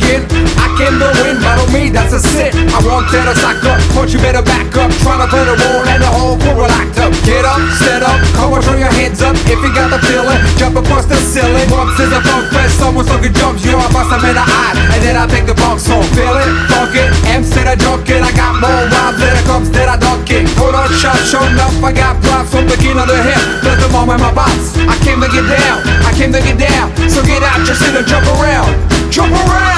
again. I can to win, battle me, that's a sin. I want that a sock up, but you better back up. Tryna put a wall and the hole for a locked up. Get up, stand up, come on, throw your hands up if you got the feeling. Jump across the ceiling, bumps is a funk fest. Someone's looking jumps, You're I bust them in the eye, and then I pick the box home. Feel it, fuck it, M said I it. I got more rhymes than it comes that I dunk it. Hold on, shot, show enough, I got props from the king of the hill. Let them all in my box. I came to get down, I came to get down. So get out, just sit and jump around, jump around.